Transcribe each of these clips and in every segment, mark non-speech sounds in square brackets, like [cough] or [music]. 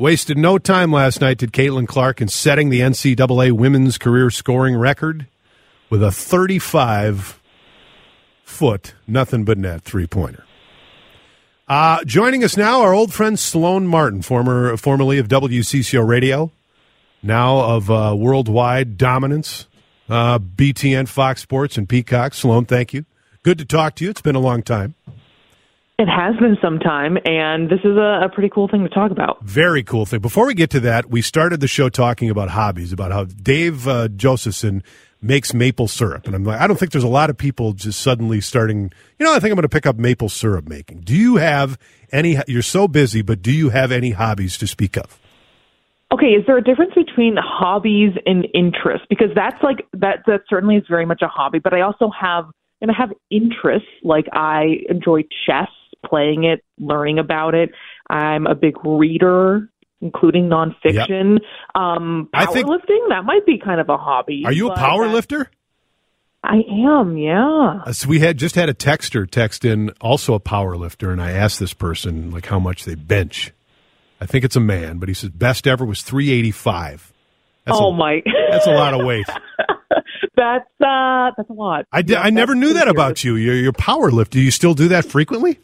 Wasted no time last night, did Caitlin Clark, in setting the NCAA women's career scoring record with a 35 foot, nothing but net three pointer. Uh, joining us now, our old friend Sloane Martin, former formerly of WCCO Radio, now of uh, worldwide dominance, uh, BTN, Fox Sports, and Peacock. Sloane, thank you. Good to talk to you. It's been a long time. It has been some time, and this is a, a, pretty cool thing to talk about. Very cool thing. Before we get to that, we started the show talking about hobbies, about how Dave uh, Josephson makes maple syrup, and I'm like, I don't think there's a lot of people just suddenly starting. You know, I think I'm going to pick up maple syrup making. Do you have any? You're so busy, but do you have any hobbies to speak of? Okay, is there a difference between hobbies and interests? Because that's like that. That certainly is very much a hobby, but I also have and I have interests. Like I enjoy chess playing it, learning about it. I'm a big reader, including nonfiction. Yep. Um, powerlifting, think, that might be kind of a hobby. Are you a power lifter? I am, yeah. Uh, so we had just had a texter text in, also a power lifter, and I asked this person like how much they bench. I think it's a man, but he says best ever was 385. That's oh a, my! That's a lot of weight. [laughs] that's uh, that's a lot. I, yeah, I never knew that about you. You're, you're power lifter. Do you still do that frequently?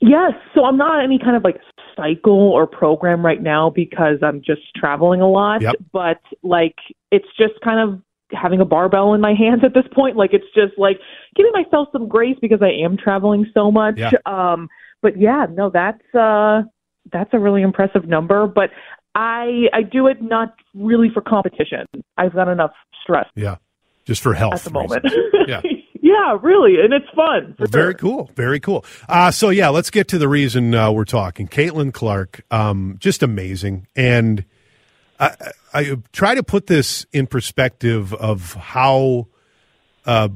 Yes. So I'm not any kind of like cycle or program right now because I'm just traveling a lot. Yep. But like it's just kind of having a barbell in my [laughs] hands at this point. Like it's just like giving myself some grace because I am traveling so much. Yeah. Um but yeah, no, that's uh that's a really impressive number. But I I do it not really for competition. I've got enough stress. Yeah. Just for health. At the moment. yeah. [laughs] Yeah, really, and it's fun. Well, very cool, very cool. Uh, so yeah, let's get to the reason uh, we're talking. Caitlin Clark, um, just amazing, and I, I, try to put this in perspective of how, uh,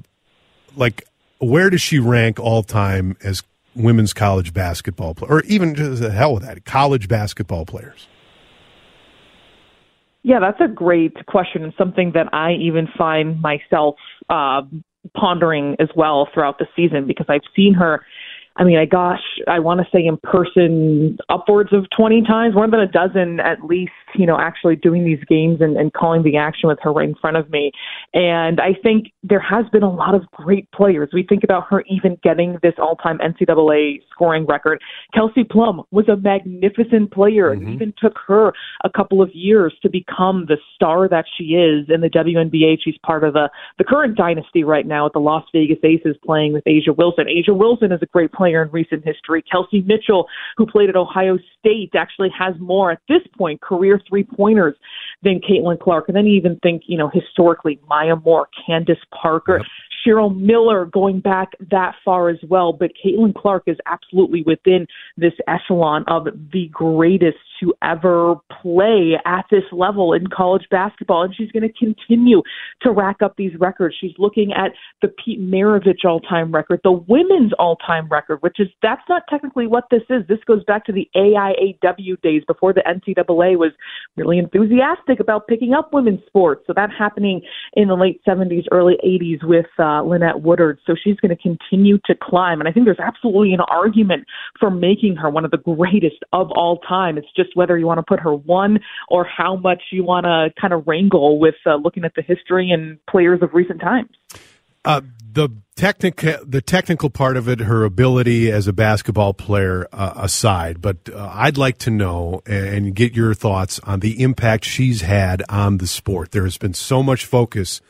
like, where does she rank all time as women's college basketball player, or even just the hell with that, college basketball players? Yeah, that's a great question and something that I even find myself uh, pondering as well throughout the season because I've seen her I mean, I gosh, I want to say in person upwards of 20 times, more than a dozen at least, you know, actually doing these games and, and calling the action with her right in front of me. And I think there has been a lot of great players. We think about her even getting this all time NCAA scoring record. Kelsey Plum was a magnificent player. Mm-hmm. It even took her a couple of years to become the star that she is in the WNBA. She's part of the, the current dynasty right now at the Las Vegas Aces playing with A'ja Wilson. A'ja Wilson is a great player player in recent history. Kelsey Mitchell, who played at Ohio State, actually has more at this point career three pointers than Caitlin Clark. And then you even think, you know, historically, Maya Moore, Candace Parker. Yep. Cheryl Miller going back that far as well, but Caitlin Clark is absolutely within this echelon of the greatest to ever play at this level in college basketball, and she's going to continue to rack up these records. She's looking at the Pete Maravich all-time record, the women's all-time record, which is that's not technically what this is. This goes back to the AIAW days before the NCAA was really enthusiastic about picking up women's sports. So that happening in the late 70s, early 80s with uh, Lynette Woodard. So she's going to continue to climb, and I think there's absolutely an argument for making her one of the greatest of all time. It's just whether you want to put her one or how much you want to kind of wrangle with uh, looking at the history and players of recent times. Uh, the technical the technical part of it, her ability as a basketball player uh, aside, but uh, I'd like to know and get your thoughts on the impact she's had on the sport. There has been so much focus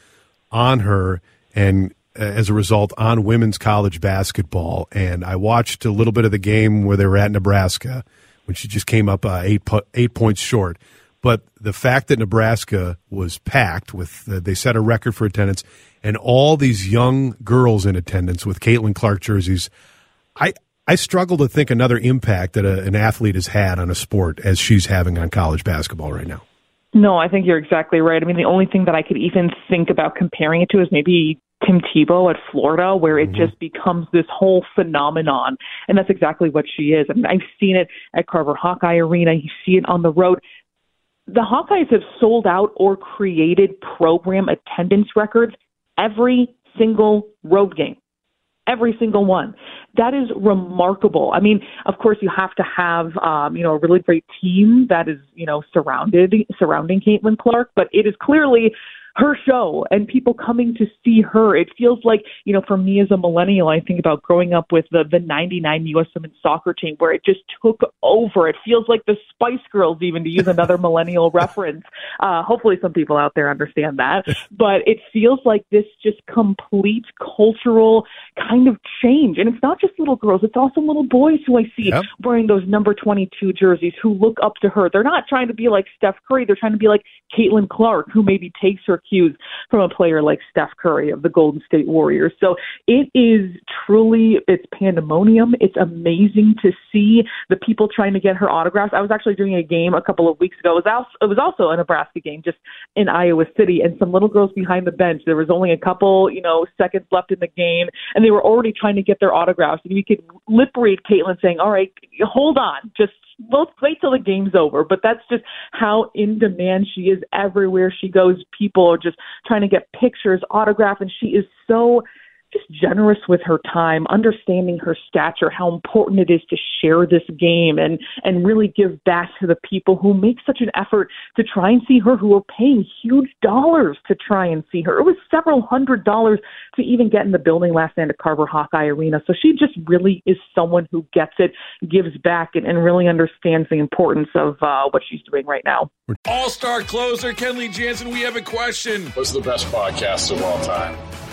on her, and uh, as a result, on women's college basketball. And I watched a little bit of the game where they were at Nebraska when she just came up uh, eight eight points short. But the fact that Nebraska was packed with, uh, they set a record for attendance, and all these young girls in attendance with Caitlin Clark jerseys, I I struggle to think another impact that a, an athlete has had on a sport as she's having on college basketball right now. No, I think you're exactly right. I mean, the only thing that I could even think about comparing it to is maybe Tim Tebow at Florida, where it mm-hmm. just becomes this whole phenomenon. And that's exactly what she is. I mean, I've seen it at Carver Hawkeye Arena. You see it on the road. The Hawkeyes have sold out or created program attendance records every single road game every single one. That is remarkable. I mean, of course, you have to have um, you know a really great team that is you know surrounded surrounding Caitlin Clark, but it is clearly her show and people coming to see her. It feels like, you know, for me as a millennial, I think about growing up with the, the 99 U.S. women's soccer team where it just took over. It feels like the Spice Girls, even to use another [laughs] millennial reference. Uh, hopefully some people out there understand that. But it feels like this just complete cultural kind of change. And it's not just little girls, it's also little boys who I see yep. wearing those number 22 jerseys who look up to her. They're not trying to be like Steph Curry. They're trying to be like Caitlin Clark, who maybe takes her cues from a player like Steph Curry of the Golden State Warriors. So it is truly it's pandemonium. It's amazing to see the people trying to get her autographs. I was actually doing a game a couple of weeks ago. It was also, it was also a Nebraska game, just in Iowa City, and some little girls behind the bench. There was only a couple, you know, seconds left in the game, and they were already trying to get their autographs. And you could lip read Caitlin saying, "All right, hold on, just we'll wait till the game's over. But that's just how in demand she is everywhere she goes. People are just trying to get pictures, autograph, and she is so just generous with her time, understanding her stature, how important it is to share this game and and really give back to the people who make such an effort to try and see her, who are paying huge dollars to try and see her. It was several hundred dollars to even get in the building last night at Carver Hawkeye Arena. So she just really is someone who gets it, gives back, and, and really understands the importance of uh, what she's doing right now. All star closer Kenley Jansen, we have a question. What's the best podcast of all time?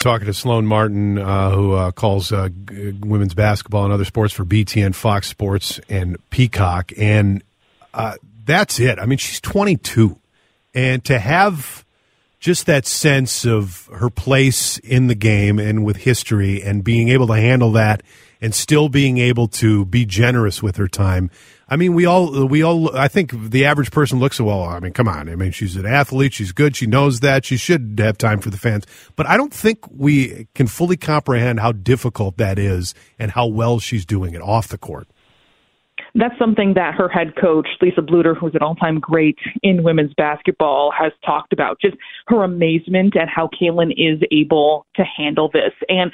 talking to Sloane Martin, uh, who uh, calls uh, women's basketball and other sports for BTN, Fox Sports, and Peacock. And uh, that's it. I mean, she's 22. And to have just that sense of her place in the game and with history and being able to handle that and still being able to be generous with her time I mean, we all, we all, I think the average person looks at, well, I mean, come on. I mean, she's an athlete. She's good. She knows that. She should have time for the fans. But I don't think we can fully comprehend how difficult that is and how well she's doing it off the court that's something that her head coach, Lisa Bluder, who's an all time great in women's basketball, has talked about. Just her amazement at how Caitlin is able to handle this. And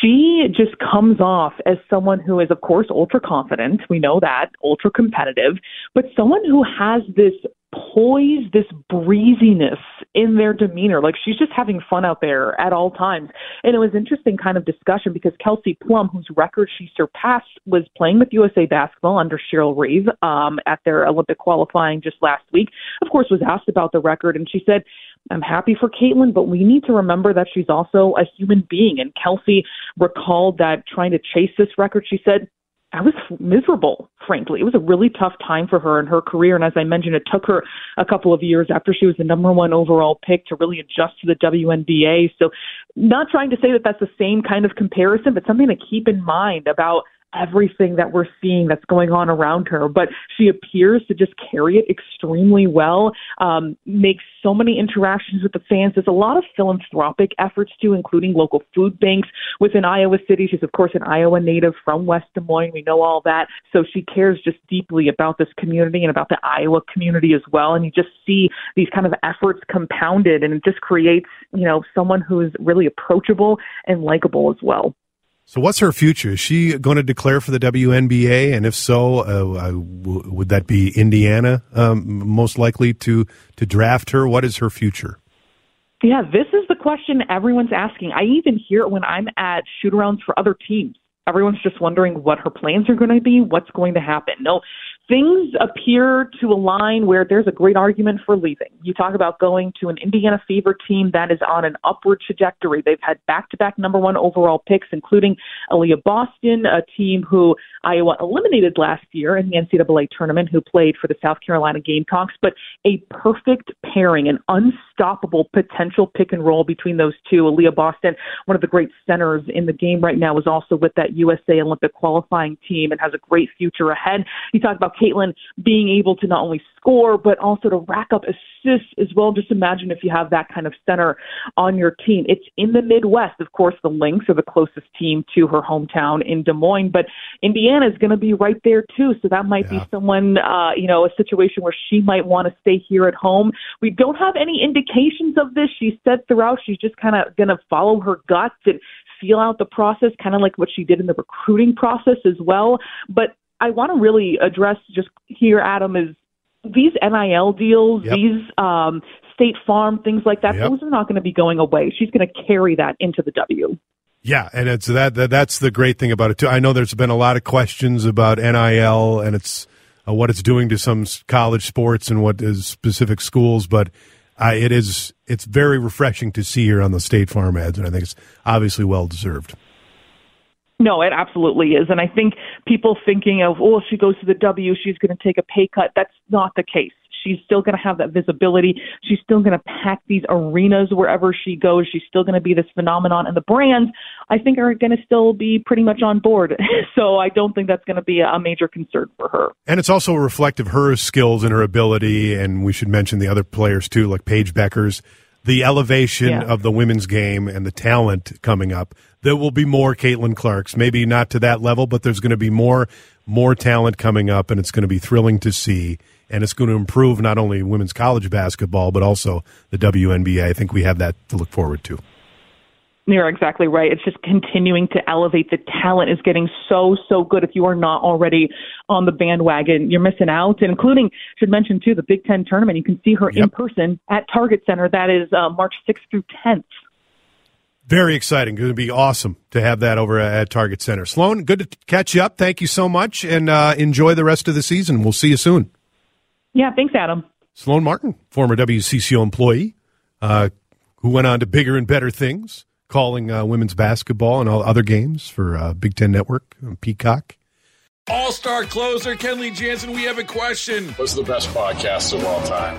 she just comes off as someone who is, of course, ultra confident. We know that, ultra competitive, but someone who has this poise, this breeziness in their demeanor. Like she's just having fun out there at all times. And it was interesting kind of discussion because Kelsey Plum, whose record she surpassed, was playing with USA basketball under Cheryl Reeve um, at their Olympic qualifying just last week. Of course, was asked about the record, and she said, I'm happy for Caitlin, but we need to remember that she's also a human being. And Kelsey recalled that trying to chase this record, she said, I was miserable, frankly. It was a really tough time for her in her career. And as I mentioned, it took her a couple of years after she was the number one overall pick to really adjust to the WNBA. So, not trying to say that that's the same kind of comparison, but something to keep in mind about everything that we're seeing that's going on around her, but she appears to just carry it extremely well, um, makes so many interactions with the fans. There's a lot of philanthropic efforts too, including local food banks within Iowa City. She's, of course, an Iowa native from West Des Moines. We know all that. So she cares just deeply about this community and about the Iowa community as well. And you just see these kind of efforts compounded, and it just creates, you know, someone who is really approachable and likable as well. So, what's her future? Is she going to declare for the WNBA? And if so, uh, uh, w- would that be Indiana um, most likely to to draft her? What is her future? Yeah, this is the question everyone's asking. I even hear it when I'm at shootarounds for other teams. Everyone's just wondering what her plans are going to be, what's going to happen. No, things appear to align where there's a great argument for leaving. You talk about going to an Indiana Fever team that is on an upward trajectory. They've had back to back number one overall picks, including Aliyah Boston, a team who Iowa eliminated last year in the NCAA tournament, who played for the South Carolina Gamecocks, but a perfect pairing, an unstoppable potential pick and roll between those two. Aliyah Boston, one of the great centers in the game right now, is also with that USA Olympic qualifying team and has a great future ahead. You talk about Caitlin being able to not only score, but also to rack up assists as well. Just imagine if you have that kind of center on your team. It's in the Midwest. Of course, the Lynx are the closest team to her hometown in Des Moines, but Indiana is going to be right there too. So that might yeah. be someone, uh, you know, a situation where she might want to stay here at home. We don't have any indications of this. She said throughout she's just kind of going to follow her guts and feel out the process, kind of like what she did in the recruiting process as well. But I want to really address just here, Adam, is these NIL deals, yep. these um, State Farm things like that. Yep. Those are not going to be going away. She's going to carry that into the W. Yeah, and it's that, that that's the great thing about it too. I know there's been a lot of questions about NIL and it's uh, what it's doing to some college sports and what is specific schools, but uh, it is it's very refreshing to see her on the State Farm ads, and I think it's obviously well deserved. No, it absolutely is. And I think people thinking of, oh, if she goes to the W, she's going to take a pay cut. That's not the case. She's still going to have that visibility. She's still going to pack these arenas wherever she goes. She's still going to be this phenomenon. And the brands, I think, are going to still be pretty much on board. [laughs] so I don't think that's going to be a major concern for her. And it's also a reflective of her skills and her ability. And we should mention the other players, too, like Paige Bueckers the elevation yeah. of the women's game and the talent coming up. There will be more Caitlin Clarks, maybe not to that level, but there's going to be more more talent coming up, and it's going to be thrilling to see. And it's going to improve not only women's college basketball, but also the WNBA. I think we have that to look forward to. You're exactly right. It's just continuing to elevate. The talent is getting so, so good. If you are not already on the bandwagon, you're missing out. And including, should mention too, the Big Ten tournament. You can see her yep. in person at Target Center. That is uh, March 6th through 10th. Very exciting. Going to be awesome to have that over at Target Center. Sloane, good to catch you up. Thank you so much, and uh, enjoy the rest of the season. We'll see you soon. Yeah, thanks, Adam. Sloane Martin, former WCCO employee, uh, who went on to bigger and better things calling uh, women's basketball and all other games for uh, Big Ten Network and Peacock. All star closer Kenley Jansen, we have a question. What's the best podcast of all time?